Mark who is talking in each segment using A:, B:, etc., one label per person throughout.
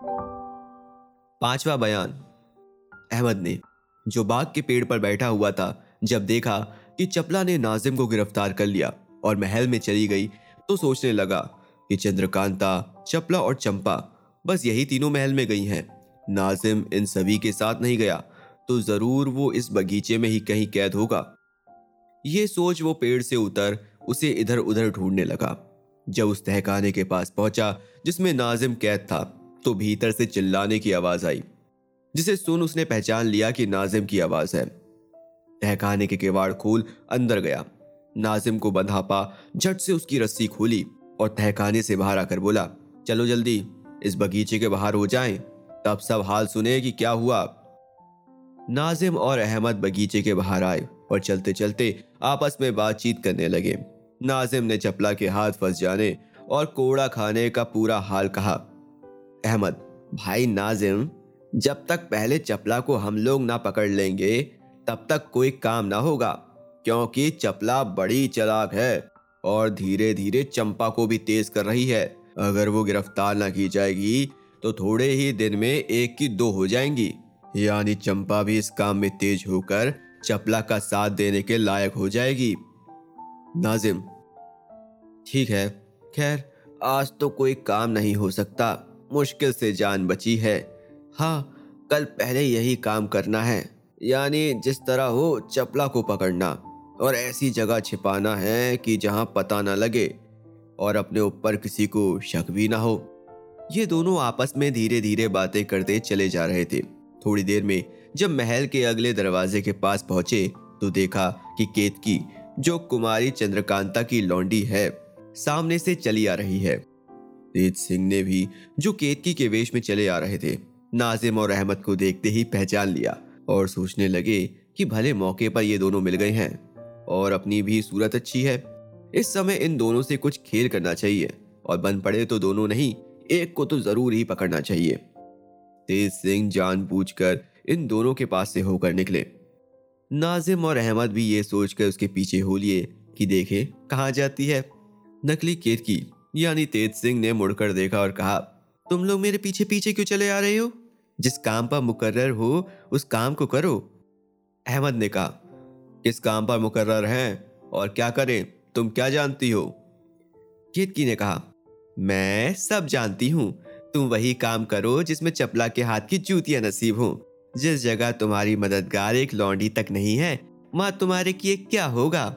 A: पांचवा बयान, अहमद ने, जो बाग के पेड़ पर बैठा हुआ था, जब देखा कि चपला ने नाजिम को गिरफ़्तार कर लिया और महल में चली गई तो सोचने लगा कि चंद्रकांता, चपला और चंपा बस यही तीनों महल में गई हैं। नाजिम इन सभी के साथ नहीं गया तो ज़रूर वो इस बगीचे में ही कहीं कैद होगा। ये सोच वो पेड़ से उतर, उसे इधर उधर ढूँढने लगा, जब उस तहखाने के पास पहुँचा, जिसमें नाजिम कैद था। तो भीतर से चिल्लाने की आवाज़ आई, जिसे सुन उसने पहचान लिया कि नाजिम की आवाज़ है। तहखाने के किवाड़ खोल अंदर गया। नाजिम को बंधा पा, झट से उसकी रस्सी खोली और तहखाने से बाहर आकर बोला, चलो जल्दी, इस बगीचे के बाहर हो जाएँ, तब सब हाल सुने कि क्या हुआ। नाजिम और अहमद बगीचे के बाहर आए और चलते चलते आपस में बातचीत करने लगे। नाजिम ने चपला के हाथ फंस जाने और कोड़ा खाने का पूरा हाल कहा। अहमद, भाई नाजिम, जब तक पहले चपला को हम लोग ना पकड़ लेंगे, तब तक कोई काम ना होगा, क्योंकि चपला बड़ी चलाक है और धीरे धीरे चंपा को भी तेज कर रही है। अगर वो गिरफ़्तार ना की जाएगी तो थोड़े ही दिन में एक की दो हो जाएँगी। यानी चंपा भी इस काम में तेज होकर चपला का साथ देने के लायक हो जाएगी। नाजिम, ठीक है, खैर, आज तो कोई काम नहीं हो सकता। मुश्किल से जान बची है। हाँ कल पहले यही काम करना है। यानी जिस तरह हो, चपला को पकड़ना। और ऐसी जगह छिपाना है कि जहाँ पता ना लगे और अपने ऊपर किसी को शक भी ना हो। ये दोनों आपस में धीरे धीरे बातें करते चले जा रहे थे। थोड़ी देर में जब महल के अगले दरवाजे के पास पहुँचे तो देखा कि केतकी, जो कुमारी चंद्रकांता की लौंडी है, सामने से चली आ रही है। तेज सिंह ने भी जो केतकी के वेश में चले आ रहे थे, नाजिम और अहमद को देखते ही पहचान लिया और सोचने लगे कि भले मौके पर ये दोनों मिल गए हैं और अपनी भी सूरत अच्छी है, इस समय इन दोनों से कुछ खेल करना चाहिए और बन पड़े तो दोनों नहीं, एक को तो ज़रूर ही पकड़ना चाहिए। तेज सिंह जान कर इन दोनों के पास से होकर निकले। नाजिम और अहमद भी ये सोचकर उसके पीछे हो लिए कि देखे, कहा जाती है? नकली केतकी यानी तेज सिंह ने मुड़कर देखा और कहा, तुम लोग मेरे पीछे पीछे क्यों चले आ रहे हो? जिस काम पर मुकर्र हो, उस काम को करो। अहमद ने कहा, किस काम पर मुकर्र हैं और क्या करें? तुम क्या जानती हो? केतकी ने कहा, मैं सब जानती हूँ। तुम वही काम करो जिसमें चपला के हाथ की जूतियाँ नसीब हो। जिस जगह तुम्हारी मददगार एक लौंडी तक नहीं है, वहाँ तुम्हारे किए क्या होगा?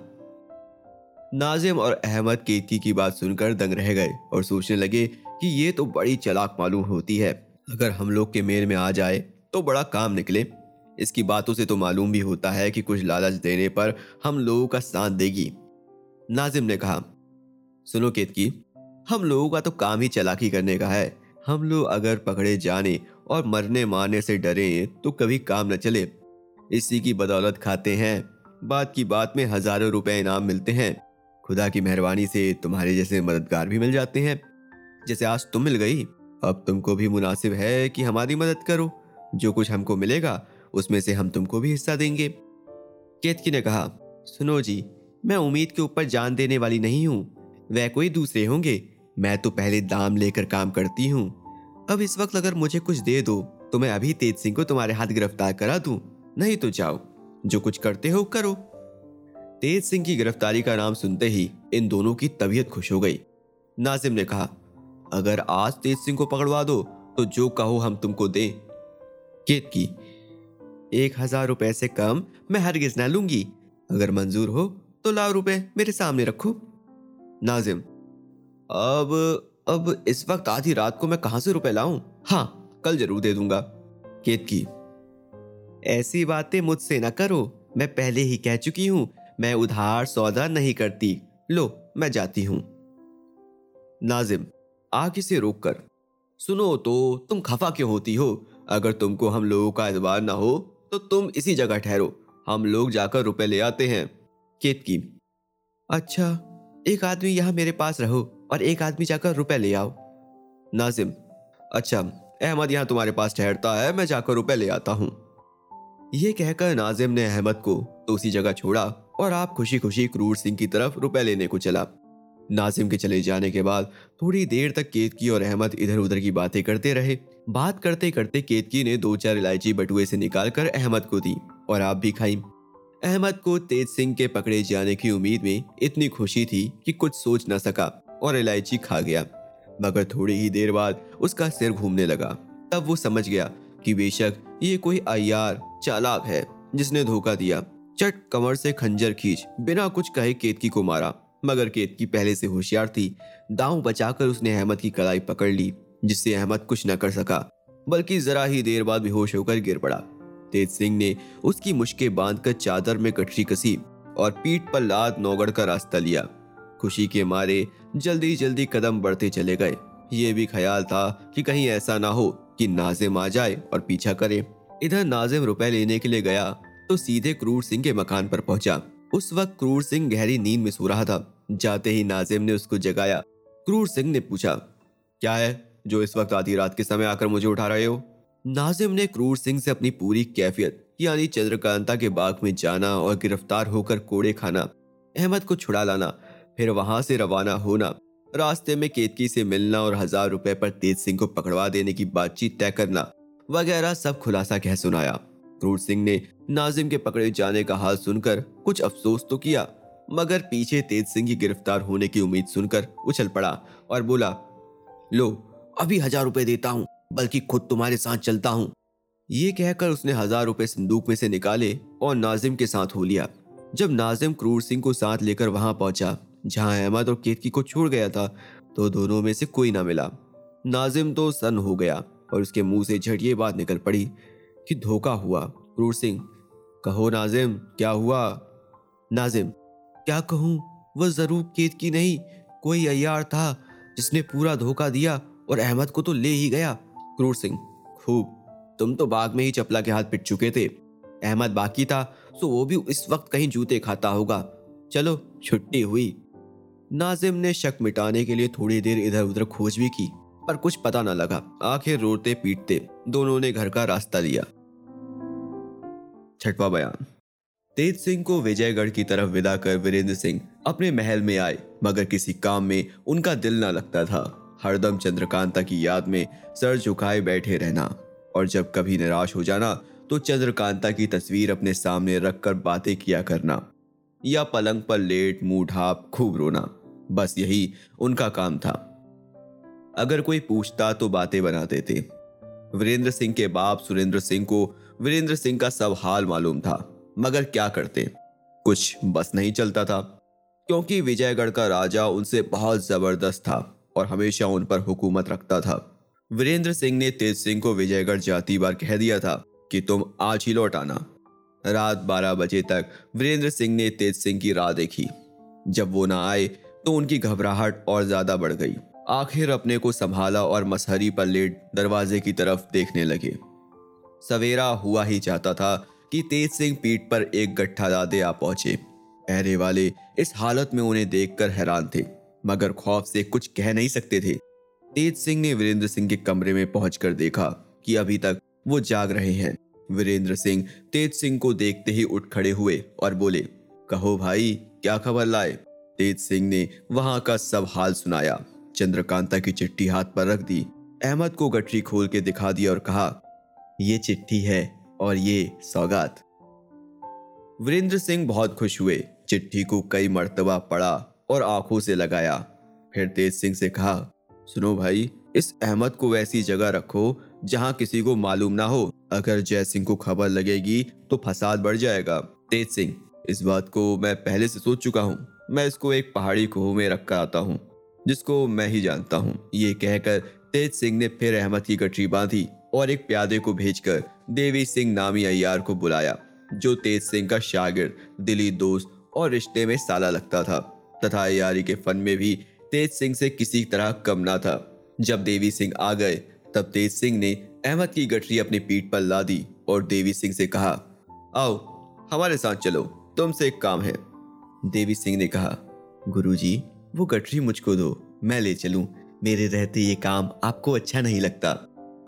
A: नाजिम और अहमद केतकी की बात सुनकर दंग रह गए और सोचने लगे कि ये तो बड़ी चलाक मालूम होती है। अगर हम लोग के मेल में आ जाए तो बड़ा काम निकले। इसकी बातों से तो मालूम भी होता है कि कुछ लालच देने पर हम लोगों का साथ देगी। नाजिम ने कहा, सुनो केतकी, हम लोगों का तो काम ही चलाकी करने का है। हम लोग अगर पकड़े जाने और मरने मारने से डरे तो कभी काम न चले। इसी की बदौलत खाते हैं। बात की बात में हज़ारों रुपए इनाम मिलते हैं। खुदा की मेहरबानी से तुम्हारे जैसे मददगार भी मिल जाते हैं। जैसे आज तुम मिल गई, अब तुमको भी मुनासिब है कि हमारी मदद करो। जो कुछ हमको मिलेगा, उसमें से हम तुमको भी हिस्सा देंगे। केतकी ने कहा, सुनो जी, मैं उम्मीद के ऊपर जान देने वाली नहीं हूँ। वह कोई दूसरे होंगे। मैं तो पहले दाम लेकर काम करती हूँ। अब इस वक्त अगर मुझे कुछ दे दो तो मैं अभी तेज सिंह को तुम्हारे हाथ गिरफ़्तार करा दूँ। नहीं तो जाओ, जो कुछ करते हो करो। तेज सिंह की गिरफ्तारी का नाम सुनते ही इन दोनों की तबीयत खुश हो गई। नाजिम ने कहा, अगर आज तेज सिंह को पकड़वा दो तो जो कहो हम तुमको दें। केत की, एक हज़ार रुपए से कम मैं हरगिज ना लूँगी। अगर मंजूर हो तो लाओ रुपए मेरे सामने रखो। नाजिम, अब अब इस वक्त आधी रात को मैं कहाँ से रुपए लाऊं? हाँ कल ज़रूर दे दूँगा। केत की, ऐसी बातें मुझसे ना करो। मैं पहले ही कह चुकी हूँ मैं उधार सौदा नहीं करती। लो, मैं जाती हूँ। नाजिम, आगे रोक कर सुनो तो तुम खफा क्यों होती हो? अगर तुमको हम लोगों का एतबार ना हो तो तुम इसी जगह ठहरो। हम लोग जाकर रुपए ले आते हैं। केत की अच्छा एक आदमी यहाँ मेरे पास रहो और एक आदमी जाकर रुपए ले आओ। नाजिम अच्छा अहमद यहाँ तुम्हारे पास ठहरता है, मैं जाकर रुपए ले आता हूँ। ये कहकर नाजिम ने अहमद को तो उसी जगह छोड़ा। और आप खुशी खुशी क्रूर सिंह की तरफ़ रुपए लेने को चला। नाजिम के चले जाने के बाद थोड़ी देर तक केतकी और अहमद इधर उधर की बातें करते रहे। बात करते करते केतकी ने दो चार इलायची बटुए से निकालकर अहमद को दी और आप भी खाई। अहमद को तेज सिंह के पकड़े जाने की उम्मीद में इतनी खुशी थी कि कुछ सोच न सका और इलायची खा गया। मगर थोड़ी ही देर बाद उसका सिर घूमने लगा। तब वो समझ गया कि बेशक ये कोई अयार चालाक है जिसने धोखा दिया। चट कमर से खंजर खींच, बिना कुछ कहे केतकी को मारा। मगर केतकी पहले से होशियार थी। दांव बचाकर उसने अहमद की कलाई पकड़ ली, जिससे अहमद कुछ न कर सका, बल्कि जरा ही देर बाद बेहोश होकर गिर पड़ा। तेज सिंह ने उसकी मुश्के बांधकर चादर में कटरी कसी और पीठ पर लाद नौगढ़ का रास्ता लिया। खुशी के मारे जल्दी जल्दी कदम बढ़ते चले गए। ये भी ख्याल था कि कहीं ऐसा ना हो कि नाजिम आ जाए और पीछा करे। इधर नाजिम रुपए लेने के लिए गया तो सीधे क्रूर सिंह के मकान पर पहुँचा। उस वक्त क्रूर सिंह गहरी नींद में सो रहा था। जाते ही नाजिम ने उसको जगाया। क्रूर सिंह ने पूछा, क्या है जो इस वक्त आधी रात के समय आकर मुझे उठा रहे हो? नाजिम ने क्रूर सिंह से अपनी पूरी कैफियत, यानी चंद्रकांता के बाग में जाना और गिरफ़्तार होकर कोड़े खाना, अहमद को छुड़ा लाना, फिर वहाँ से रवाना होना, रास्ते में केतकी से मिलना और हज़ार रुपए पर तेज सिंह को पकड़वा देने की बातचीत तय करना, वगैरह सब खुलासा कह सुनाया। क्रूर सिंह ने नाजिम के पकड़े जाने का हाल सुनकर कुछ अफसोस तो किया, मगर पीछे तेज सिंह की गिरफ़्तार होने की उम्मीद सुनकर उछल पड़ा और बोला, लो, अभी हज़ार रुपए देता हूँ, बल्कि खुद तुम्हारे साथ चलता हूँ। ये कहकर उसने हज़ार रुपए संदूक में से निकाले और नाजिम के साथ हो लिया। जब नाजिम क्रूर सिंह को साथ लेकर वहाँ पहुँचा, जहाँ अहमद और केतकी को छोड़ गया था तो दोनों में से कोई ना मिला। नाजिम तो सन हो गया और उसके मुँह से झट ये बात निकल पड़ी कि धोखा हुआ। क्रूर सिंह, कहो नाजिम, क्या हुआ? नाजिम, क्या कहूँ? वह ज़रूर केत की नहीं, कोई अयार था जिसने पूरा धोखा दिया और अहमद को तो ले ही गया। क्रूर सिंह, खूब, तुम तो बाग में ही चपला के हाथ पिट चुके थे। अहमद बाकी था तो वो भी इस वक्त कहीं जूते खाता होगा। चलो, छुट्टी हुई। नाजिम ने शक मिटाने के लिए थोड़ी देर इधर उधर खोज भी की। पर कुछ पता न लगा। आखिर रोते पीटते दोनों ने घर का रास्ता लिया। छठवा बयान। तेज सिंह को विजयगढ़ की तरफ़ विदा कर वीरेंद्र सिंह अपने महल में आए, मगर किसी काम में उनका दिल न लगता था। हरदम चंद्रकांता की याद में सर झुकाए बैठे रहना और जब कभी निराश हो जाना तो चंद्रकांता की तस्वीर अपने सामने रखकर बातें किया करना या पलंग पर लेट मुँह ढाप खूब रोना। बस यही उनका काम था। अगर कोई पूछता तो बातें बनाते थे वीरेंद्र सिंह के बाप सुरेंद्र सिंह को वीरेंद्र सिंह का सब हाल मालूम था, मगर क्या करते? कुछ बस नहीं चलता था, क्योंकि विजयगढ़ का राजा उनसे बहुत ज़बरदस्त था और हमेशा उन पर हुकूमत रखता था। वीरेंद्र सिंह ने तेज सिंह को विजयगढ़ जाती बार कह दिया था कि तुम आज ही लौट आना। रात 12 बजे तक वीरेंद्र सिंह ने तेज सिंह की राह देखी। जब वो ना आए तो उनकी घबराहट और ज़्यादा बढ़ गई। आखिर अपने को संभाला और मसहरी पर लेट दरवाजे की तरफ़ देखने लगे। सवेरा हुआ ही चाहता था कि तेज सिंह पीठ पर एक गट्ठा दादे आ पहुँचे। पहरे वाले इस हालत में उन्हें देखकर हैरान थे, मगर खौफ से कुछ कह नहीं सकते थे। तेज सिंह ने वीरेंद्र सिंह के कमरे में पहुंचकर देखा कि अभी तक वो जाग रहे हैं। वीरेंद्र सिंह तेज सिंह को देखते ही उठ खड़े हुए और बोले, कहो भाई, क्या खबर लाए? तेज सिंह ने वहाँ का सब हाल सुनाया। चंद्रकांता की चिट्ठी हाथ पर रख दी। अहमद को गठरी खोल के दिखा दिया और कहा, ये चिट्ठी है और ये सौगात। वीरेंद्र सिंह बहुत खुश हुए। चिट्ठी को कई मर्तबा पढ़ा और आँखों से लगाया। फिर तेज सिंह से कहा, सुनो भाई, इस अहमद को वैसी जगह रखो जहाँ किसी को मालूम ना हो। अगर जय सिंह को खबर लगेगी तो फसाद बढ़ जाएगा। तेज सिंह, इस बात को मैं पहले से सोच चुका हूँ। मैं इसको एक पहाड़ी कोह में रख कर आता हूँ। जिसको मैं ही जानता हूँ। ये कहकर तेज सिंह ने फिर अहमद की गठरी बांधी और एक प्यादे को भेजकर देवी सिंह नामी अयार को बुलाया जो तेज सिंह का शागिर्द दिली दोस्त और रिश्ते में साला लगता था। तथा अयारी के फन में भी तेज सिंह से किसी तरह कम ना था। जब देवी सिंह आ गए तब तेज सिंह ने अहमद की गठरी अपनी पीठ पर ला दी और देवी सिंह से कहा आओ हमारे साथ चलो तुमसे एक काम है। देवी सिंह ने कहा गुरुजी, वो गठरी मुझको दो, मैं ले चलूँ। मेरे रहते ये काम आपको अच्छा नहीं लगता।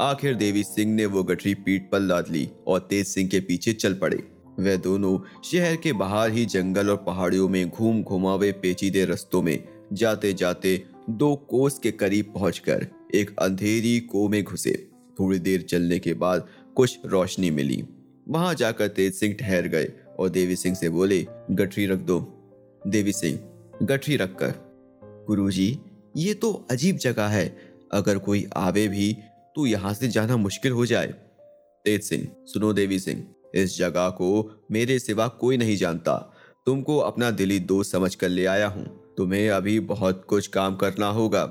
A: आखिर देवी सिंह ने वो गठरी पीठ पर लाद ली और तेज सिंह के पीछे चल पड़े। वे दोनों शहर के बाहर ही जंगल और पहाड़ियों में घूम घुमावे पेचीदे रस्तों में जाते जाते दो कोस के करीब पहुंचकर एक अंधेरी को में घुसे। थोड़ी देर चलने के बाद कुछ रोशनी मिली। वहाँ जाकर तेज सिंह ठहर गए और देवी सिंह से बोले, गठरी रख दो। देवी सिंह, गठरी रखकर। गुरुजी ये तो अजीब जगह है। अगर कोई आवे भी तो यहाँ से जाना मुश्किल हो जाए। तेज सिंह, सुनो देवी सिंह, इस जगह को मेरे सिवा कोई नहीं जानता। तुमको अपना दिली दोस्त समझ कर ले आया हूँ। तुम्हें अभी बहुत कुछ काम करना होगा।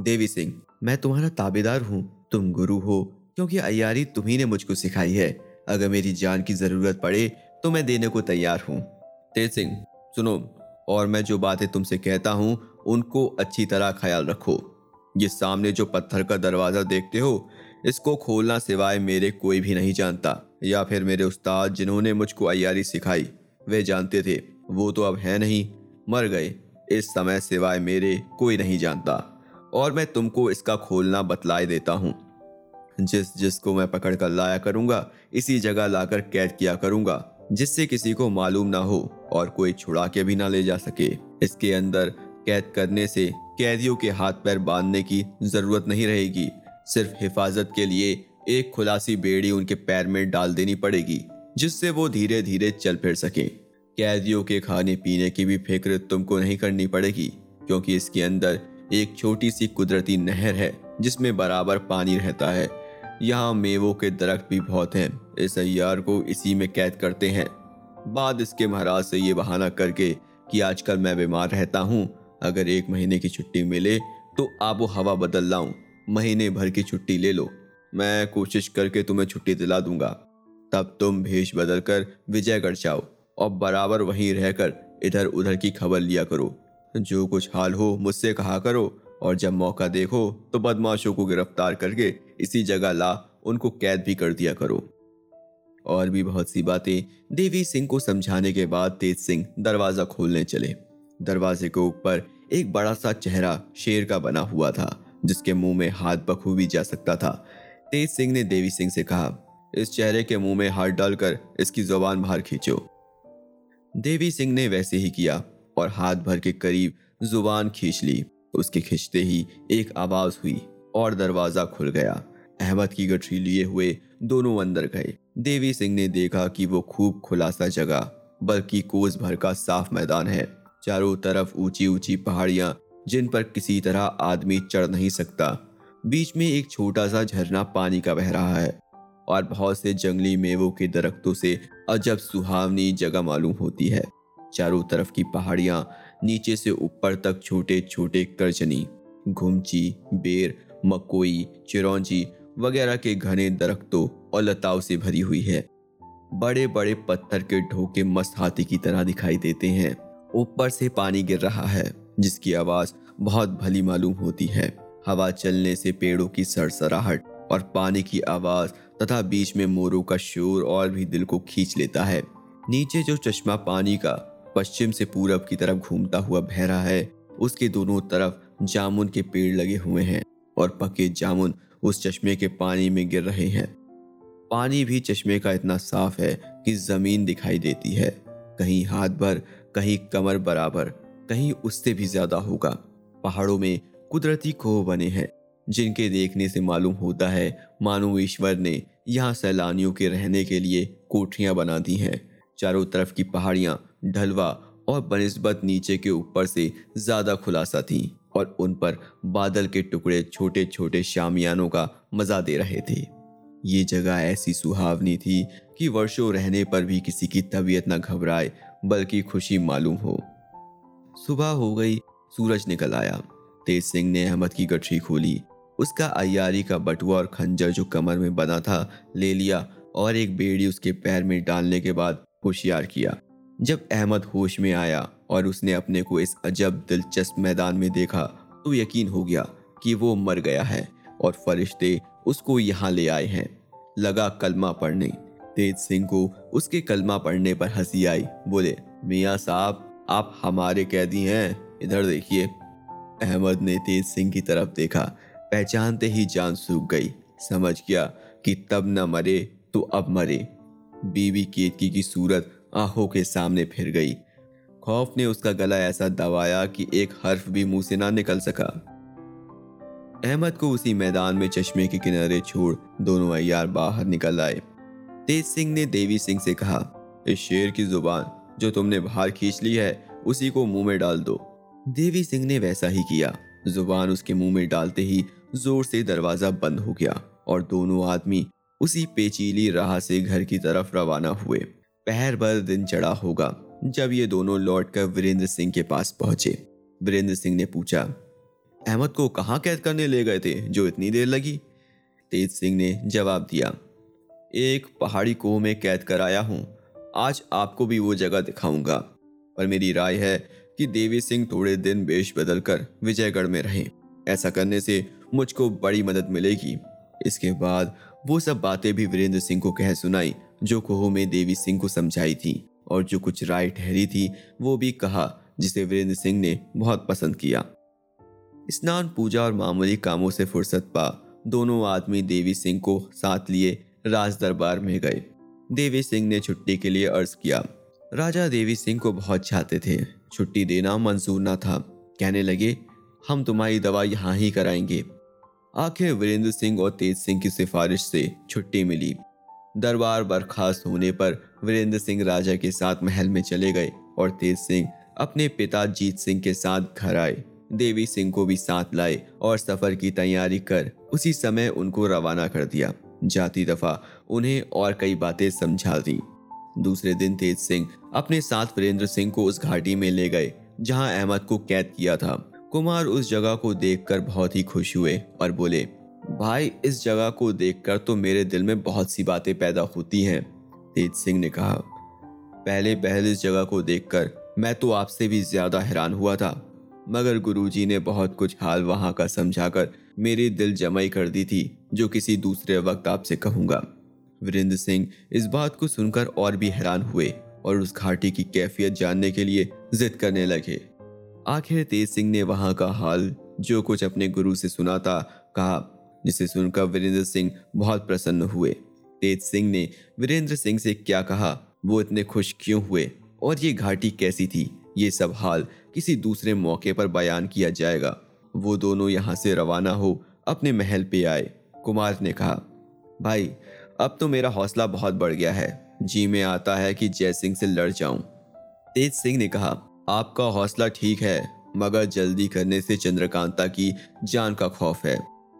A: देवी सिंह, मैं तुम्हारा ताबेदार हूँ। तुम गुरु हो, क्योंकि अयारी तुम्ही ने मुझको सिखाई है। अगर मेरी जान की ज़रूरत पड़े तो मैं देने को तैयार हूँ। तेज सिंह, सुनो, और मैं जो बातें तुमसे कहता हूँ उनको अच्छी तरह ख्याल रखो। ये सामने जो पत्थर का दरवाज़ा देखते हो, इसको खोलना सिवाय मेरे कोई भी नहीं जानता, या फिर मेरे उस्ताद जिन्होंने मुझको अयारी सिखाई, वे जानते थे। वो तो अब है नहीं, मर गए, इस समय सिवाय मेरे कोई नहीं जानता। और मैं तुमको इसका खोलना बतलाए देता हूँ। जिस, जिसको मैं पकड़ कर लाया करूँगा, इसी जगह लाकर कैद किया करूँगा, जिससे किसी को मालूम ना हो और कोई छुड़ा के भी ना ले जा सके। इसके अंदर कैद करने से कैदियों के हाथ पैर बांधने की ज़रूरत नहीं रहेगी। सिर्फ़ हिफाजत के लिए एक खुलासी बेड़ी उनके पैर में डाल देनी पड़ेगी, जिससे वो धीरे धीरे चल फिर सके। कैदियों के खाने पीने की भी फ़िक्र तुमको नहीं करनी पड़ेगी, क्योंकि इसके अंदर एक छोटी सी कुदरती नहर है, जिसमें बराबर पानी रहता है। यहाँ मेवों के दरख्त भी बहुत हैं, इस अयार को इसी में कैद करते हैं। बाद इसके महाराज से ये बहाना करके कि आजकल मैं बीमार रहता हूँ अगर एक महीने की छुट्टी मिले तो आबो हवा बदल लाऊं। महीने भर की छुट्टी ले लो। मैं कोशिश करके तुम्हें छुट्टी दिला दूँगा। तब तुम भेष बदल कर विजयगढ़ जाओ और बराबर वहीं रहकर इधर उधर की खबर लिया करो। जो कुछ हाल हो मुझसे कहा करो और जब मौका देखो तो बदमाशों को गिरफ़्तार करके इसी जगह ला, उनको कैद भी कर दिया करो। और भी बहुत सी बातें देवी सिंह को समझाने के बाद तेज सिंह दरवाज़ा खोलने चले। दरवाजे के ऊपर एक बड़ा सा चेहरा शेर का बना हुआ था, जिसके मुँह में हाथ बखूबी जा सकता था। तेज सिंह ने देवी सिंह से कहा, इस चेहरे के मुँह में हाथ डालकर इसकी ज़ुबान बाहर खींचो। देवी सिंह ने वैसे ही किया और हाथ भर के करीब ज़ुबान खींच ली। उसके खींचते ही एक आवाज़ हुई और दरवाज़ा खुल गया। अहमद की गठरी लिए हुए दोनों अंदर गए। देवी सिंह ने देखा कि वो खूब खुलासा जगह बल्कि कोस भर का साफ़ मैदान है। चारों तरफ़ ऊँची ऊँची पहाड़ियाँ, जिन पर किसी तरह आदमी चढ़ नहीं सकता। बीच में एक छोटा सा झरना पानी का बह रहा है, और बहुत से जंगली मेवों के दरख्तों से अजब सुहावनी जगह मालूम होती है। चारों तरफ़ की पहाड़ियाँ नीचे से ऊपर तक छोटे छोटे करचनी घुमची, बेर, मकोई, चिरौंजी वगैरह के घने दरख्तों और लताओं से भरी हुई है। बड़े बड़े पत्थर के ढोके मस्त हाथी की तरह दिखाई देते हैं। ऊपर से पानी गिर रहा है, जिसकी आवाज़ बहुत भली मालूम होती है। हवा चलने से पेड़ों की सरसराहट और पानी की आवाज़ तथा बीच में मोरों का शोर और भी दिल को खींच लेता है। नीचे जो चश्मा पानी का पश्चिम से पूरब की तरफ़ घूमता हुआ बह रहा है, उसके दोनों तरफ़ जामुन के पेड़ लगे हुए हैं और पके जामुन उस चश्मे के पानी में गिर रहे हैं। पानी भी चश्मे का इतना साफ़ है कि ज़मीन दिखाई देती है। कहीं हाथ भर कहीं कमर बराबर, कहीं उससे भी ज़्यादा होगा। पहाड़ों में कुदरती खोह बने हैं, जिनके देखने से मालूम होता है, मानो ईश्वर ने यहाँ सैलानियों के रहने के लिए कोठरियाँ बना दी हैं। चारों तरफ़ की पहाड़ियाँ ढलवा और बनस्बत नीचे के ऊपर से ज़्यादा खुलासा थी और उन पर बादल के टुकड़े छोटे छोटे शामियानों का मज़ा दे रहे थे। ये जगह ऐसी सुहावनी थी कि वर्षों रहने पर भी किसी की तबीयत न घबराए बल्कि खुशी मालूम हो। सुबह हो गई, सूरज निकल आया। तेज सिंह ने अहमद की गठरी खोली। उसका अयारी का बटुआ और खंजर जो कमर में बना था, ले लिया और एक बेड़ी उसके पैर में डालने के बाद होशियार किया। जब अहमद होश में आया और उसने अपने को इस अजब, दिलचस्प मैदान में देखा तो यकीन हो गया कि वो मर गया है और फरिश्ते उसको यहाँ ले आए हैं। लगा कलमा पढ़ने। तेज सिंह को उसके कलमा पढ़ने पर हँसी आई। बोले, मियाँ साहब, आप हमारे कैदी हैं। इधर देखिए। अहमद ने तेज सिंह की तरफ़ देखा। पहचानते ही जान सूख गई। समझ गया कि तब न मरे तो अब मरे। बीवी केतकी की सूरत आँखों के सामने फिर गई। खौफ ने उसका गला ऐसा दबाया कि एक हर्फ भी मुँह से ना निकल सका। अहमद को उसी मैदान में चश्मे के किनारे छोड़ दोनों अयार बाहर निकल आए। तेज सिंह ने देवी सिंह से कहा, इस शेर की ज़ुबान जो तुमने बाहर खींच ली है, उसी को मुँह में डाल दो। देवी सिंह ने वैसा ही किया। ज़ुबान उसके मुँह में डालते ही ज़ोर से दरवाज़ा बंद हो गया और दोनों आदमी उसी पेचीली राह से घर की तरफ़ रवाना हुए। पहर भर दिन चढ़ा होगा जब ये दोनों लौटकर वीरेंद्र सिंह के पास पहुँचे। वीरेंद्र सिंह ने पूछा, अहमद को कहाँ कैद करने ले गए थे जो इतनी देर लगी? तेज सिंह ने जवाब दिया एक पहाड़ी कोह में कैद कराया हूँ। आज आपको भी वो जगह दिखाऊँगा। पर मेरी राय है कि देवी सिंह थोड़े दिन बेश बदल कर विजयगढ़ में रहें। ऐसा करने से मुझको बड़ी मदद मिलेगी। इसके बाद वो सब बातें भी वीरेंद्र सिंह को कह सुनाई, जो कोह में देवी सिंह को समझाई थी। और जो कुछ राय ठहरी थी, वो भी कहा, जिसे वीरेंद्र सिंह ने बहुत पसंद किया। स्नान, पूजा और मामूली कामों से फुर्सत पा, दोनों आदमी देवी सिंह को साथ लिए राज दरबार में गए। देवी सिंह ने छुट्टी के लिए अर्ज़ किया। राजा देवी सिंह को बहुत चाहते थे। छुट्टी देना मंजूर ना था। कहने लगे, हम तुम्हारी दवा यहाँ ही कराएँगे। आखिर वीरेंद्र सिंह और तेज सिंह की सिफारिश से छुट्टी मिली। दरबार बर्खास्त होने पर वीरेंद्र सिंह राजा के साथ महल में चले गए और तेज सिंह अपने पिता जीत सिंह के साथ घर आए। देवी सिंह को भी साथ लाए और सफ़र की तैयारी कर उसी समय उनको रवाना कर दिया। जाती दफ़ा उन्हें और कई बातें समझा दी दूसरे दिन तेज सिंह अपने साथ वीरेंद्र सिंह को उस घाटी में ले गए, जहाँ अहमद को कैद किया था। कुमार उस जगह को देखकर बहुत ही खुश हुए और बोले, भाई, इस जगह को देखकर तो मेरे दिल में बहुत सी बातें पैदा होती हैं, तेज सिंह ने कहा। पहले पहले इस जगह को देखकर मैं तो आपसे भी ज़्यादा हैरान हुआ था, मगर गुरुजी ने बहुत कुछ हाल वहाँ का समझाकर मेरी दिल जमाई कर दी थी, जो किसी दूसरे वक्त आपसे कहूँगा। वीरेंद्र सिंह इस बात को सुनकर और भी हैरान हुए और उस घाटी की कैफियत जानने के लिए जिद करने लगे। आखिर तेज सिंह ने वहाँ का हाल, जो कुछ अपने गुरु से सुना था कहा, जिसे सुनकर वीरेंद्र सिंह बहुत प्रसन्न हुए। तेज सिंह ने, वीरेंद्र सिंह से क्या कहा? वो इतने खुश क्यों हुए? और ये घाटी कैसी थी? ये सब हाल किसी दूसरे मौके पर बयान किया जाएगा। वो दोनों यहाँ से रवाना हो अपने महल पे आए, कुमार ने कहा। भाई, अब तो मेरा हौसला बहुत बढ़ गया है। जी में आता है कि जय सिंह से लड़ जाऊँ। तेज सिंह ने कहा, आपका हौसला ठीक है, मगर जल्दी करने से चंद्रकांता की जान का खौफ है।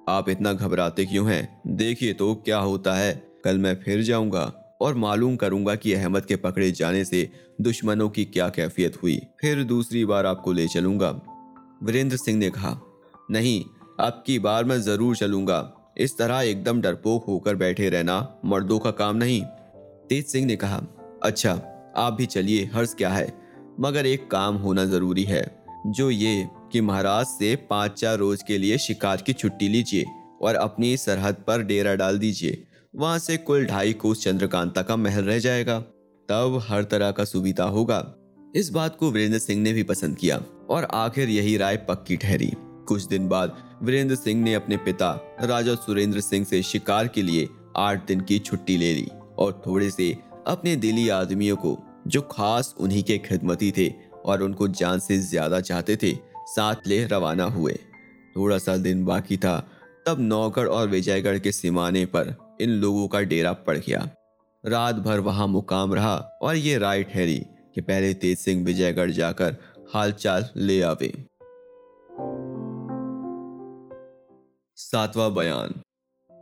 A: आप इतना घबराते क्यों हैं? देखिए तो क्या होता है। कल मैं फिर जाऊँगा और मालूम करूँगा कि अहमद के पकड़े जाने से दुश्मनों की क्या कैफियत हुई। फिर दूसरी बार आपको ले चलूँगा। वीरेंद्र सिंह ने कहा नहीं, अब की बार मैं ज़रूर चलूँगा। इस तरह एकदम डरपोक होकर बैठे रहना मर्दों का काम नहीं, तेज सिंह ने कहा। अच्छा आप भी चलिए हर्ष क्या है? मगर एक काम होना ज़रूरी है। जो ये कि महाराज से पाँच चार रोज के लिए शिकार की छुट्टी लीजिए और अपनी सरहद पर डेरा डाल दीजिए। वहाँ से कुल ढाई कोस चंद्रकांता का महल रह जाएगा। तब हर तरह का सुविधा होगा। इस बात को वीरेंद्र सिंह ने भी पसंद किया और आखिर यही राय पक्की ठहरी। कुछ दिन बाद वीरेंद्र सिंह ने अपने पिता, राजा सुरेंद्र सिंह से शिकार के लिए आठ दिन की छुट्टी ले ली और थोड़े से अपने दिली आदमियों को, जो खास उन्हीं के खिदमती थे और उनको जान से ज़्यादा चाहते थे, साथ ले रवाना हुए। थोड़ा सा दिन बाकी था, तब नौगढ़ और विजयगढ़ के सीमाने पर इन लोगों का डेरा पड़ गया। रात भर वहाँ मुकाम रहा और ये राय ठहरी कि पहले तेज सिंह विजयगढ़ जाकर हालचाल ले आवे। सातवां बयान।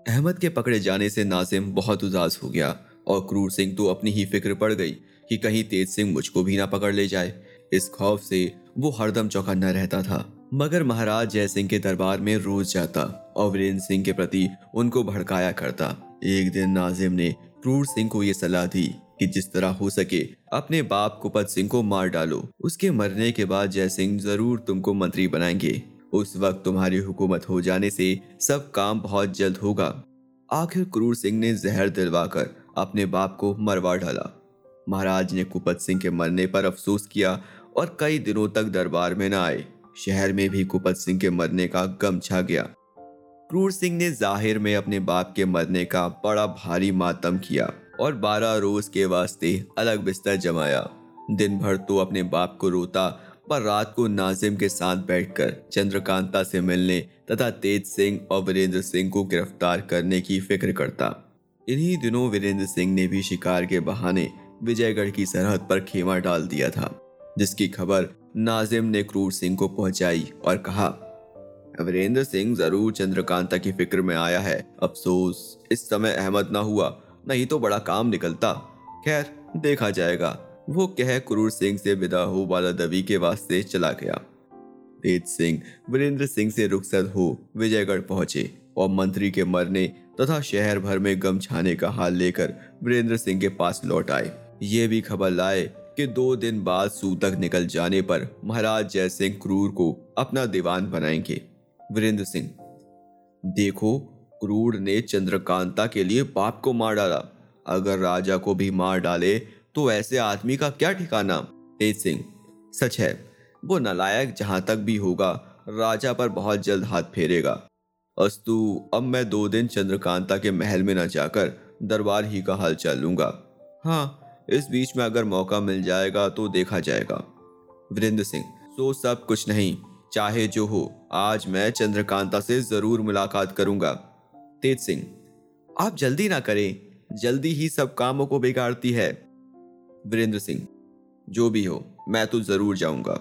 A: अहमद के पकड़े जाने से नाजिम बहुत उदास हो गया और क्रूर सिंह तो अपनी ही फ़िक्र पड़ गई कि कहीं तेज सिंह मुझको भी ना पकड़ ले जाए। इस खौफ से वो हरदम चौकन्ना रहता था। मगर महाराज जय सिंह के दरबार में रोज जाता और वीरेंद्र सिंह के प्रति उनको भड़काया करता। एक दिन नाजिम ने क्रूर सिंह को ये सलाह दी कि जिस तरह हो सके अपने बाप कुपत सिंह को मार डालो। उसके मरने के बाद जय सिंह ज़रूर तुमको मंत्री बनाएँगे। उस वक्त तुम्हारी हुकूमत हो जाने से सब काम बहुत जल्द होगा। आखिर क्रूर सिंह ने जहर दिलवाकर अपने बाप को मरवा डाला। महाराज ने कुपत सिंह के मरने पर अफसोस किया और कई दिनों तक दरबार में न आए। शहर में भी कुपत सिंह के मरने का गम छा गया। क्रूर सिंह ने ज़ाहिर में अपने बाप के मरने का बड़ा भारी मातम किया और बारह रोज के वास्ते अलग बिस्तर जमाया। दिन भर तो अपने बाप को रोता पर रात को नाजिम के साथ बैठकर चंद्रकांता से मिलने तथा तेज सिंह और वीरेंद्र सिंह को गिरफ़्तार करने की फ़िक्र करता। इन्हीं दिनों वीरेंद्र सिंह ने भी शिकार के बहाने विजयगढ़ की सरहद पर खेमा डाल दिया था, जिसकी खबर नाजिम ने क्रूर सिंह को पहुंचाई और कहा, वीरेंद्र सिंह ज़रूर चंद्रकांता की फ़िक्र में आया है। अफसोस, इस समय अहमद ना हुआ, नहीं तो बड़ा काम निकलता। खैर, देखा जाएगा। वो कह क्रूर सिंह से विदा हो, वाला दवी के वास्ते चला गया। तेज सिंह, वीरेंद्र सिंह से रुखसत हो, विजयगढ़ पहुँचे और मंत्री के मरने तथा शहर भर में गम छाने का हाल लेकर वीरेंद्र सिंह के पास लौट आए। ये भी खबर लाए कि दो दिन बाद सूतक निकल जाने पर महाराज जय सिंह क्रूर को अपना दीवान बनाएँगे। वीरेंद्र सिंह, देखो, क्रूर ने चंद्रकांता के लिए बाप को मार डाला। अगर राजा को भी मार डाले तो ऐसे आदमी का क्या ठिकाना? तेज सिंह, सच है, वो नलायक जहाँ तक भी होगा, राजा पर बहुत जल्द हाथ फेरेगा। अस्तु, अब मैं दो दिन चंद्रकांता के महल में न जाकर दरबार ही का हाल चाल लूँगा। हाँ इस बीच में अगर मौका मिल जाएगा तो देखा जाएगा। वीरेंद्र सिंह सो सब कुछ नहीं, चाहे जो हो, आज मैं चंद्रकांता से ज़रूर मुलाकात करूँगा। तेज सिंह, आप जल्दी ना करें, जल्दी ही सब कामों को बिगाड़ती है। वीरेंद्र सिंह। जो भी हो, मैं तो ज़रूर जाऊँगा।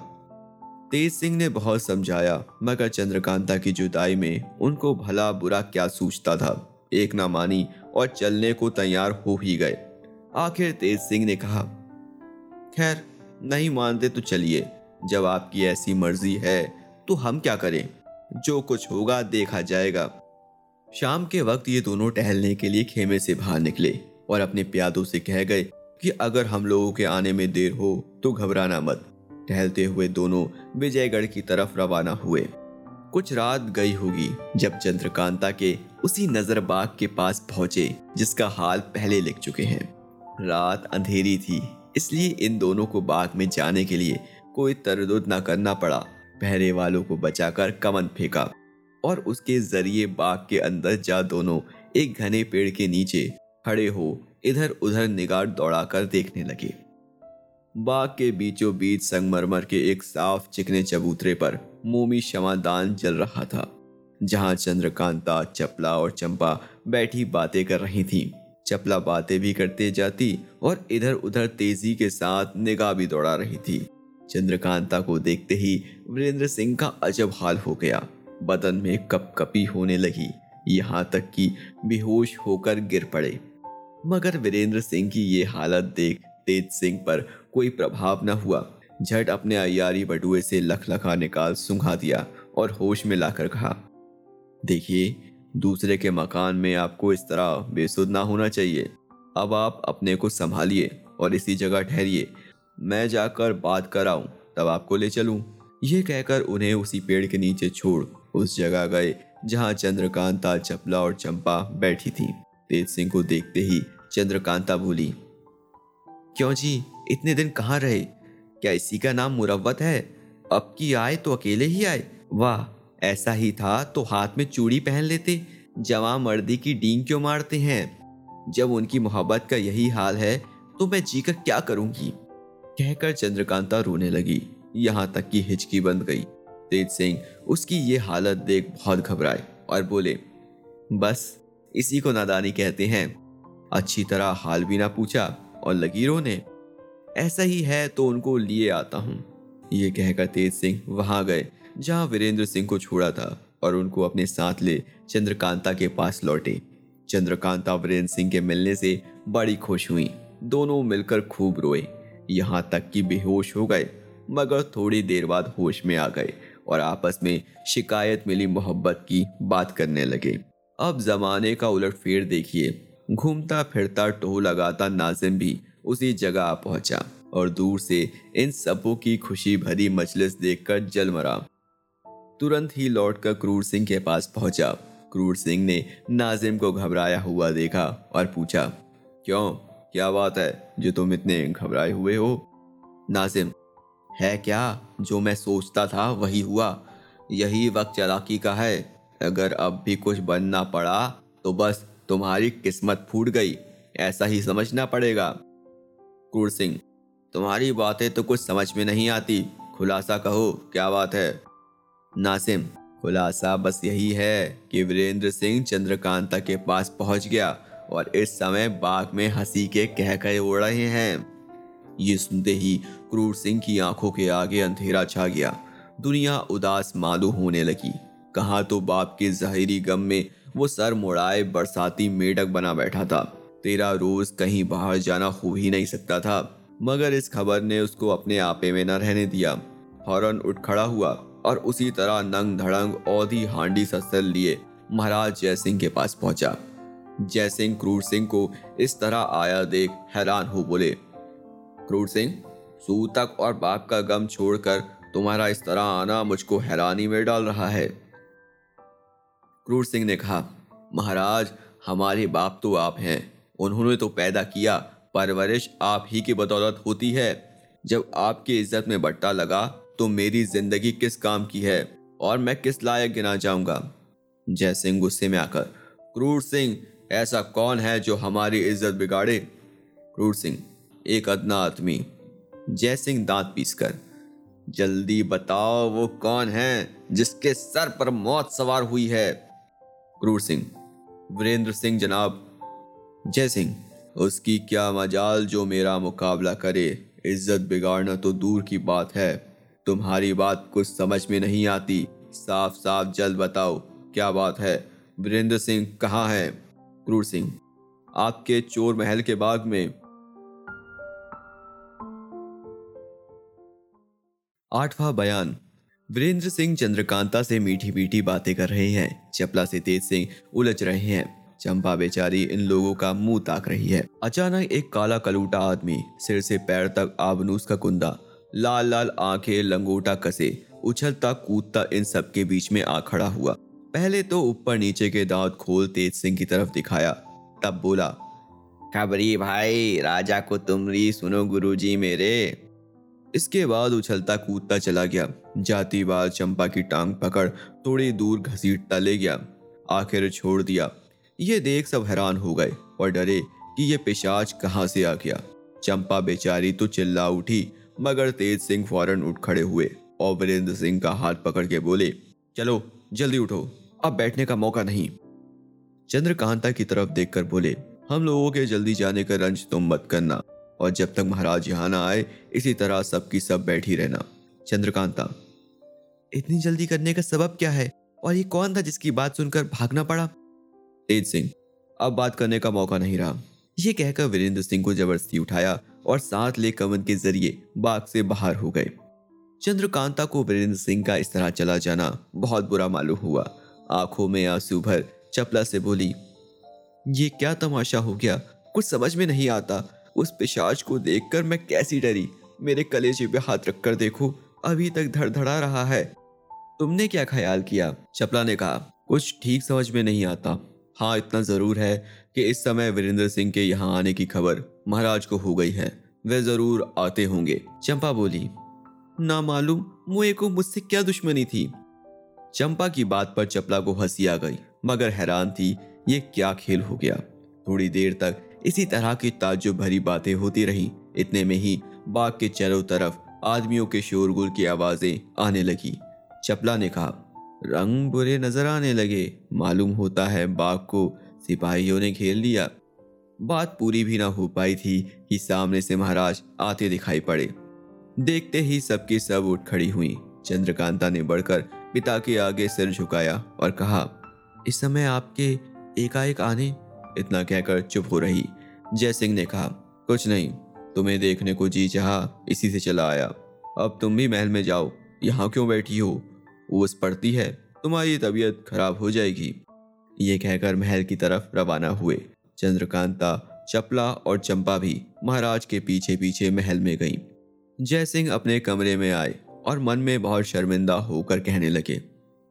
A: तेज सिंह ने बहुत समझाया, मगर चंद्रकांता की जुदाई में उनको भला बुरा क्या सूझता था, एक ना मानी और चलने को तैयार हो ही गए। आखिर तेज सिंह ने कहा, खैर, नहीं मानते तो चलिए। जब आपकी ऐसी मर्ज़ी है तो हम क्या करें? जो कुछ होगा देखा जाएगा। शाम के वक्त ये दोनों टहलने के लिए खेमे से बाहर निकले और अपने प्यादों से कह गए कि अगर हम लोगों के आने में देर हो तो घबराना मत। टहलते हुए दोनों विजयगढ़ की तरफ़ रवाना हुए। कुछ रात गई होगी जब चंद्रकांता के उसी नज़र बाग के पास पहुँचे, जिसका हाल पहले लिख चुके हैं। रात अंधेरी थी, इसलिए इन दोनों को बाग में जाने के लिए कोई तरद न करना पड़ा। पहरे वालों को बचाकर कमन फेंका और उसके ज़रिए बाग के अंदर जा दोनों एक घने पेड़ के नीचे खड़े हो इधर उधर निगाह दौड़ाकर देखने लगे। बाग के बीचों बीच संगमरमर के एक साफ़ चिकने चबूतरे पर मोमी क्षमादान जल रहा था, जहाँ चंद्रकांता, चपला और चंपा बैठी बातें कर रही थीं। चपला बातें भी करते जाती और इधर उधर तेज़ी के साथ निगाह भी दौड़ा रही थी। चंद्रकांता को देखते ही वीरेंद्र सिंह का अजब हाल हो गया। बदन में कपकपी होने लगी, यहाँ तक कि बेहोश होकर गिर पड़े। मगर वीरेंद्र सिंह की ये हालत देख तेज सिंह पर कोई प्रभाव न हुआ। झट अपने अयारी बटुए से लख लखा निकाल सुंघा दिया और होश में लाकर कहा, देखिए, दूसरे के मकान में आपको इस तरह बेसुध ना होना चाहिए। अब आप अपने को संभालिए और इसी जगह ठहरिए। मैं जाकर बात कर कराऊं, तब आपको ले चलूँ। ये कहकर उन्हें उसी पेड़ के नीचे छोड़ उस जगह गए, जहाँ चंद्रकांता, चपला और चंपा बैठी थी। तेज सिंह को देखते ही चंद्रकांता बोली, क्यों जी? इतने दिन कहाँ रहे? क्या इसी का नाम मुरवत है? अब की आए तो अकेले ही आए। वाह, ऐसा ही था तो हाथ में चूड़ी पहन लेते। जवा मर्दी की डींग क्यों मारते हैं? जब उनकी मोहब्बत का यही हाल है तो मैं जीकर क्या करूँगी? कहकर चंद्रकांता रोने लगी। यहाँ तक कि हिचकी बंद गई। तेज सिंह उसकी ये हालत देख बहुत घबराए और बोले, बस इसी को नादानी कहते हैं। अच्छी तरह हाल भी ना पूछा और लगी रोने ऐसा ही है तो उनको लिए आता हूँ। ये कहकर तेज सिंह वहाँ गए, जहाँ वीरेंद्र सिंह को छोड़ा था और उनको अपने साथ ले चंद्रकांता के पास लौटे। चंद्रकांता वीरेंद्र सिंह के मिलने से बड़ी खुश हुई। दोनों मिलकर खूब रोए। यहाँ तक कि बेहोश हो गए, मगर थोड़ी देर बाद होश में आ गए और आपस में शिकायत मिली मोहब्बत की बात करने लगे। अब जमाने का उलट फेर देखिए। घूमता, फिरता, टोह लगाता नाजिम भी उसी जगह पहुँचा और दूर से इन सबों की खुशी भरी मजलिस देखकर जल मरा। तुरंत ही लौटकर क्रूर सिंह के पास पहुँचा। क्रूर सिंह ने नाजिम को घबराया हुआ देखा और पूछा, क्यों? क्या बात है जो तुम इतने घबराए हुए हो? नाजिम, है क्या? जो मैं सोचता था वही हुआ। यही वक्त चलाकी का है। अगर अब भी कुछ बनना पड़ा तो बस तुम्हारी किस्मत फूट गई। ऐसा ही समझना पड़ेगा। कुर सिंह, तुम्हारी बातें तो कुछ समझ में नहीं आती। खुलासा कहो, क्या बात है? नासिम, खुलासा बस यही है कि वीरेंद्र सिंह चंद्रकांता के पास पहुँच गया और इस समय बाग में हँसी के कह कहे उड़ रहे हैं। ये सुनते ही क्रूर सिंह की आँखों के आगे अंधेरा छा गया। दुनिया उदास मालूम होने लगी। कहा तो बाप के जहरी गम में वो सर मुड़ाए बरसाती मेढक बना बैठा था। तेरा रोज कहीं बाहर जाना हो ही नहीं सकता था, मगर इस खबर ने उसको अपने आपे में न रहने दिया। हॉर्न उठ खड़ा हुआ और उसी तरह नंग धड़ंग औधी हांडी सस्तर लिए महाराज जयसिंह के पास पहुँचा। जयसिंह क्रूर सिंह को इस तरह आया देख हैरान हो बोले, क्रूर सिंह, सूतक और बाप का गम छोड़कर तुम्हारा इस तरह आना मुझको हैरानी में डाल रहा है। क्रूर सिंह ने कहा, महाराज, हमारे बाप तो आप हैं। उन्होंने तो पैदा किया, परवरिश आप ही की बदौलत होती है। जब आपकी इज़्ज़त में बट्टा लगा तो मेरी ज़िंदगी किस काम की है, और मैं किस लायक गिना जाऊँगा? जय सिंह गुस्से में आकर, क्रूर सिंह, ऐसा कौन है जो हमारी इज़्ज़त बिगाड़े? क्रूर सिंह, एक अदना आदमी। जय सिंह दांत पीसकर, जल्दी बताओ वो कौन है जिसके सर पर मौत सवार हुई है? क्रूर सिंह। वीरेंद्र सिंह जनाब, जय सिंह। उसकी क्या मजाल जो मेरा मुकाबला करे। इज़्ज़त बिगाड़ना तो दूर की बात है। तुम्हारी बात कुछ समझ में नहीं आती। साफ़ साफ़ जल्द बताओ, क्या बात है? वीरेंद्र सिंह कहाँ है? क्रूर सिंह, आपके चोर महल के बाग में। आठवां बयान। वीरेंद्र सिंह चंद्रकांता से मीठी मीठी बातें कर रहे हैं। चपला से तेज सिंह उलझ रहे हैं। चंपा बेचारी इन लोगों का मुँह ताक रही है। अचानक एक काला कलूटा आदमी सिर से पैर तक आबनूस का कुंदा, लाल लाल आँखें, लंगोटा कसे, उछलता कूदता इन सबके बीच में आ खड़ा हुआ। पहले तो ऊपर नीचे के दांत खोल तेज सिंह की तरफ़ दिखाया। तब बोला, खबरी भाई, राजा को तुमरी सुनो गुरुजी मेरे। इसके बाद उछलता कूदता चला गया। जाती बाल चंपा की टांग पकड़ थोड़ी दूर घसीटता ले गया। आखिर छोड़ दिया। ये देख सब हैरान हो गए और डरे कि ये पिशाच कहाँ से आ गया। चंपा बेचारी तो चिल्ला उठी, मगर तेज सिंह फ़ौरन उठ खड़े हुए और वीरेंद्र सिंह का हाथ पकड़ के बोले, चलो, जल्दी उठो। अब बैठने का मौका नहीं। चंद्रकांता की तरफ़ देखकर बोले, हम लोगों के जल्दी जाने का रंज तुम मत करना। और जब तक महाराज यहाँ ना आए, इसी तरह सबकी सब बैठी रहना। चंद्रकांता, इतनी जल्दी करने का सबब क्या है? और ये कौन था जिसकी बात सुनकर भागना पड़ा? तेज सिंह, अब बात करने का मौका नहीं रहा। ये कहकर वीरेंद्र सिंह को ज़बरदस्ती उठाया और साथ ले कमन के ज़रिए बाग से बाहर हो गए। चंद्रकांता को वीरेंद्र सिंह का इस तरह चला जाना बहुत बुरा मालूम हुआ। आँखों में आँसू भर चपला से बोली, ये क्या तमाशा हो गया? कुछ समझ में नहीं आता। उस पिशाच को देखकर मैं कैसी डरी? मेरे कलेजे पे हाथ रखकर देखो, अभी तक धड़धड़ा रहा है। तुमने क्या ख्याल किया? चपला ने कहा, कुछ ठीक समझ में नहीं आता। हाँ इतना ज़रूर है कि इस समय वीरेंद्र सिंह के यहाँ आने की खबर महाराज को हो गई है। वे ज़रूर आते होंगे। चंपा बोली, ना मालूम, मुए को मुझसे क्या दुश्मनी थी? चंपा की बात पर चपला को हँसी आ गई, मगर हैरान थी, ये क्या खेल हो गया? थोड़ी देर तक इसी तरह की ताज्जुब भरी बातें होती रही। इतने में ही बाग के चारों तरफ़ आदमियों के शोरगुल की आवाज़ें आने लगी। चपला ने कहा, रंग बुरे नज़र आने लगे। मालूम होता है बाग को सिपाहियों ने घेर लिया। बात पूरी भी ना हो पाई थी कि सामने से महाराज आते दिखाई पड़े। देखते ही सबकी सब उठ खड़ी हुई। चंद्रकांता ने बढ़कर पिता के आगे सिर झुकाया और कहा, इस समय आपके एकाएक आने इतना कहकर चुप हो रही। जय सिंह ने कहा, कुछ नहीं, तुम्हें देखने को जी चाह इसी से चला आया। अब तुम भी महल में जाओ, यहाँ क्यों बैठी हो? ओस पड़ती है, तुम्हारी तबीयत खराब हो जाएगी। ये कहकर महल की तरफ़ रवाना हुए। चंद्रकांता, चपला और चंपा भी महाराज के पीछे पीछे महल में गईं। जय सिंह अपने कमरे में आए और मन में बहुत शर्मिंदा होकर कहने लगे,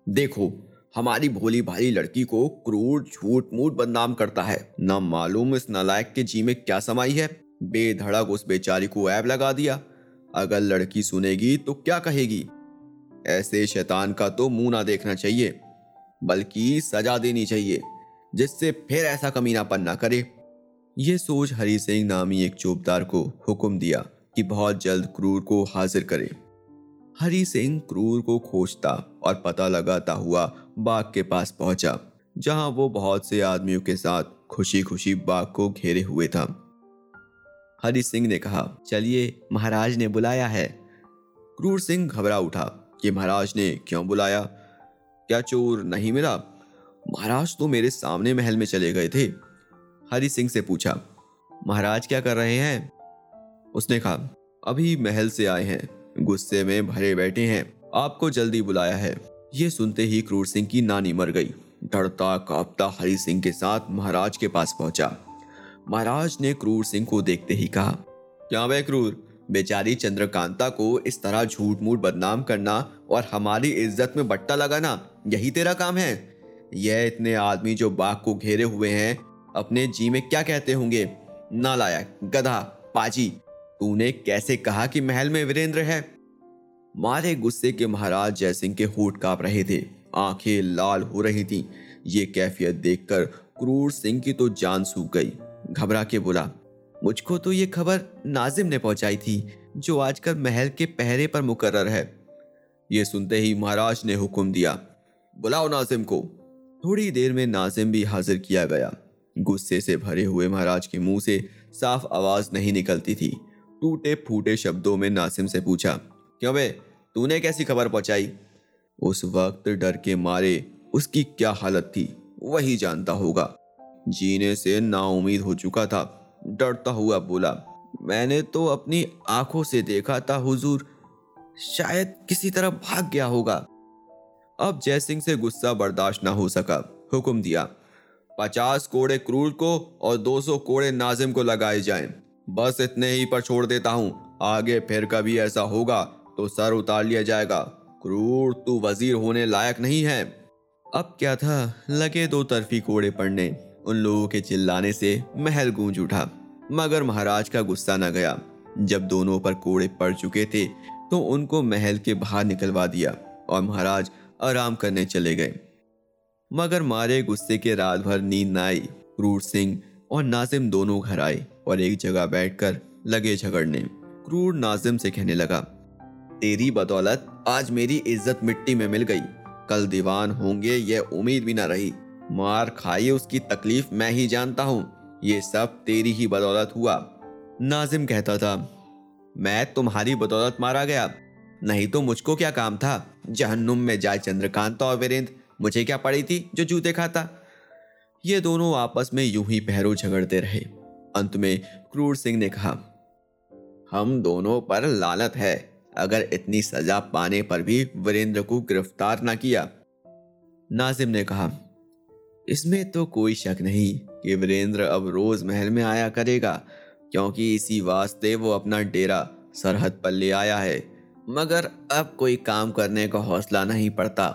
A: देखो हमारी भोली भाली लड़की को क्रूर, झूठ मूठ बदनाम करता है। न मालूम इस नालायक के जी में क्या समाई है। बेधड़क उस बेचारी को ऐब लगा दिया। अगर लड़की सुनेगी तो क्या कहेगी? ऐसे शैतान का तो मुँह ना देखना चाहिए, बल्कि सजा देनी चाहिए, जिससे फिर ऐसा कमीनापन ना करे। ये सोच हरि सिंह नामी एक चौबदार को हुक्म दिया कि बहुत जल्द क्रूर को हाजिर करे। हरी सिंह क्रूर को खोजता और पता लगाता हुआ बाग के पास पहुँचा, जहाँ वो बहुत से आदमियों के साथ खुशी खुशी बाग को घेरे हुए था। हरि सिंह ने कहा, चलिए, महाराज ने बुलाया है। क्रूर सिंह घबरा उठा कि महाराज ने क्यों बुलाया? क्या चोर नहीं मिला? महाराज तो मेरे सामने महल में चले गए थे। हरि सिंह से पूछा, महाराज क्या कर रहे हैं? उसने कहा, अभी महल से आए हैं, गुस्से में भरे बैठे हैं। आपको जल्दी बुलाया है। ये सुनते ही क्रूर सिंह की नानी मर गई। डरता, कांपता हरि सिंह के साथ महाराज के पास पहुँचा। महाराज ने क्रूर सिंह को देखते ही कहा, क्या वे क्रूर? बेचारी चंद्रकांता को इस तरह झूठ मूठ बदनाम करना और हमारी इज़्ज़त में बट्टा लगाना यही तेरा काम है? यह इतने आदमी जो बाघ को घेरे हुए हैं, अपने जी में क्या कहते होंगे? नालायक, गधा, पाजी, तूने कैसे कहा कि महल में वीरेंद्र है? मारे गुस्से के महाराज जयसिंह के होठ काँप रहे थे। आँखें लाल हो रही थीं। ये कैफियत देखकर क्रूर सिंह की तो जान सूख गई। घबरा के बोला, मुझको तो ये खबर नाजिम ने पहुंचाई थी, जो आजकल महल के पहरे पर मुकर्र है। ये सुनते ही महाराज ने हुक्म दिया, बुलाओ नाजिम को। थोड़ी देर में नाजिम भी हाजिर किया गया। गुस्से से भरे हुए महाराज के मुँह से साफ़ आवाज़ नहीं निकलती थी। टूटे फूटे शब्दों में नासिम से पूछा क्यों बे? तूने कैसी खबर पहुंचाई? उस वक्त डर के मारे उसकी क्या हालत थी, वही जानता होगा। जीने से नाउमीद हो चुका था, डरता हुआ बोला, मैंने तो अपनी आँखों से देखा था, हुजूर। शायद किसी तरह भाग गया होगा। अब जयसिंह से गुस्सा बर्दाश्त ना हो सका, हुक्म दिया, पचास कोड़े क्रूर को और दो सौ कोड़े नाजिम को लगाए जाएँ। बस इतने ही पर छोड़ देता हूँ। आगे फिर कभी ऐसा होगा तो सर उतार लिया जाएगा। क्रूर तू वज़ीर होने लायक नहीं है। अब क्या था? लगे दो तरफी कोड़े पड़ने। उन लोगों के चिल्लाने से महल गूंज उठा। मगर महाराज का गुस्सा न गया। जब दोनों पर कोड़े पड़ चुके थे तो उनको महल के बाहर निकलवा दिया और महाराज आराम करने चले गए। मगर मारे गुस्से के रात भर नींद न आई। क्रूर सिंह और नाजिम दोनों घर आए और एक जगह बैठकर लगे झगड़ने। क्रूर नाजिम से कहने लगा तेरी बदौलत आज मेरी इज़्ज़त मिट्टी में मिल गई। कल दीवान होंगे, यह उम्मीद भी ना रही। मार खाई उसकी तकलीफ़ मैं ही जानता हूँ। ये सब तेरी ही बदौलत हुआ। नाजिम कहता था, मैं तुम्हारी बदौलत मारा गया। नहीं तो मुझको क्या काम था? जहन्नुम में जाए चंद्रकांत और वीरेंद्र। मुझे क्या पड़ी थी जो जूते खाता? ये दोनों आपस में यूँ ही पहरों झगड़ते रहे। अंत में क्रूर सिंह ने कहा, हम दोनों पर लालत है। अगर इतनी सजा पाने पर भी वीरेंद्र को गिरफ़्तार न किया। नाजिम ने कहा, इसमें तो कोई शक नहीं कि वीरेंद्र अब रोज महल में आया करेगा, क्योंकि इसी वास्ते वो अपना डेरा सरहद पर ले आया है। मगर अब कोई काम करने का हौसला नहीं पड़ता।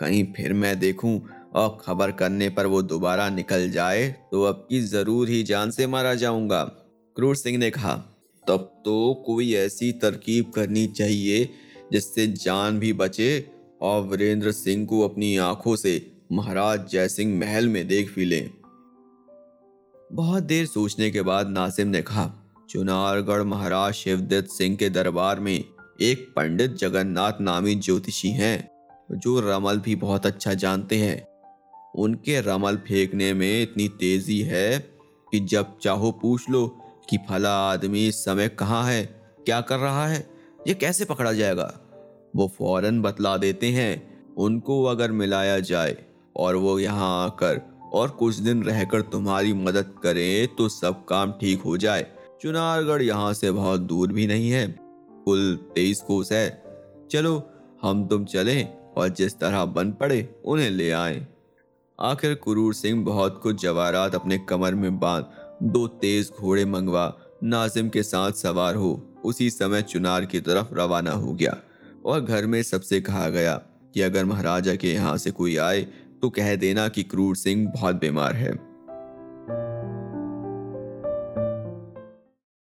A: कहीं फिर मैं देखूँ और खबर करने पर वो दोबारा निकल जाए तो अब की ज़रूर ही जान से मारा जाऊँगा। क्रूर सिंह ने कहा तब तो कोई ऐसी तरकीब करनी चाहिए जिससे जान भी बचे और वीरेंद्र सिंह को अपनी आँखों से महाराज जयसिंह महल में देख भी लें। बहुत देर सोचने के बाद नासिम ने कहा, चुनारगढ़ महाराज शिवदत्त सिंह के दरबार में एक पंडित जगन्नाथ नामी ज्योतिषी हैं, जो रमल भी बहुत अच्छा जानते हैं। उनके रमल फेंकने में इतनी तेज़ी है कि जब चाहो पूछ लो कि फला आदमी इस समय कहाँ है? क्या कर रहा है? ये कैसे पकड़ा जाएगा? वो फ़ौरन बतला देते हैं, उनको अगर मिलाया जाए और वो यहाँ आकर और कुछ दिन रहकर तुम्हारी मदद करें तो सब काम ठीक हो जाए। चुनारगढ़ यहाँ से बहुत दूर भी नहीं है। कुल तेईस कोस है। चलो, हम तुम चलें और जिस तरह बन पड़े उन्हें ले आए। आखिर कुरूर सिंह बहुत कुछ जवाहरात अपने कमर में बाँध दो तेज घोड़े मंगवा नाजिम के साथ सवार हो। उसी समय चुनार की तरफ़ रवाना हो गया और घर में सबसे कहा गया कि अगर महाराजा के यहाँ से कोई आए तो कह देना कि क्रूर सिंह बहुत बीमार है।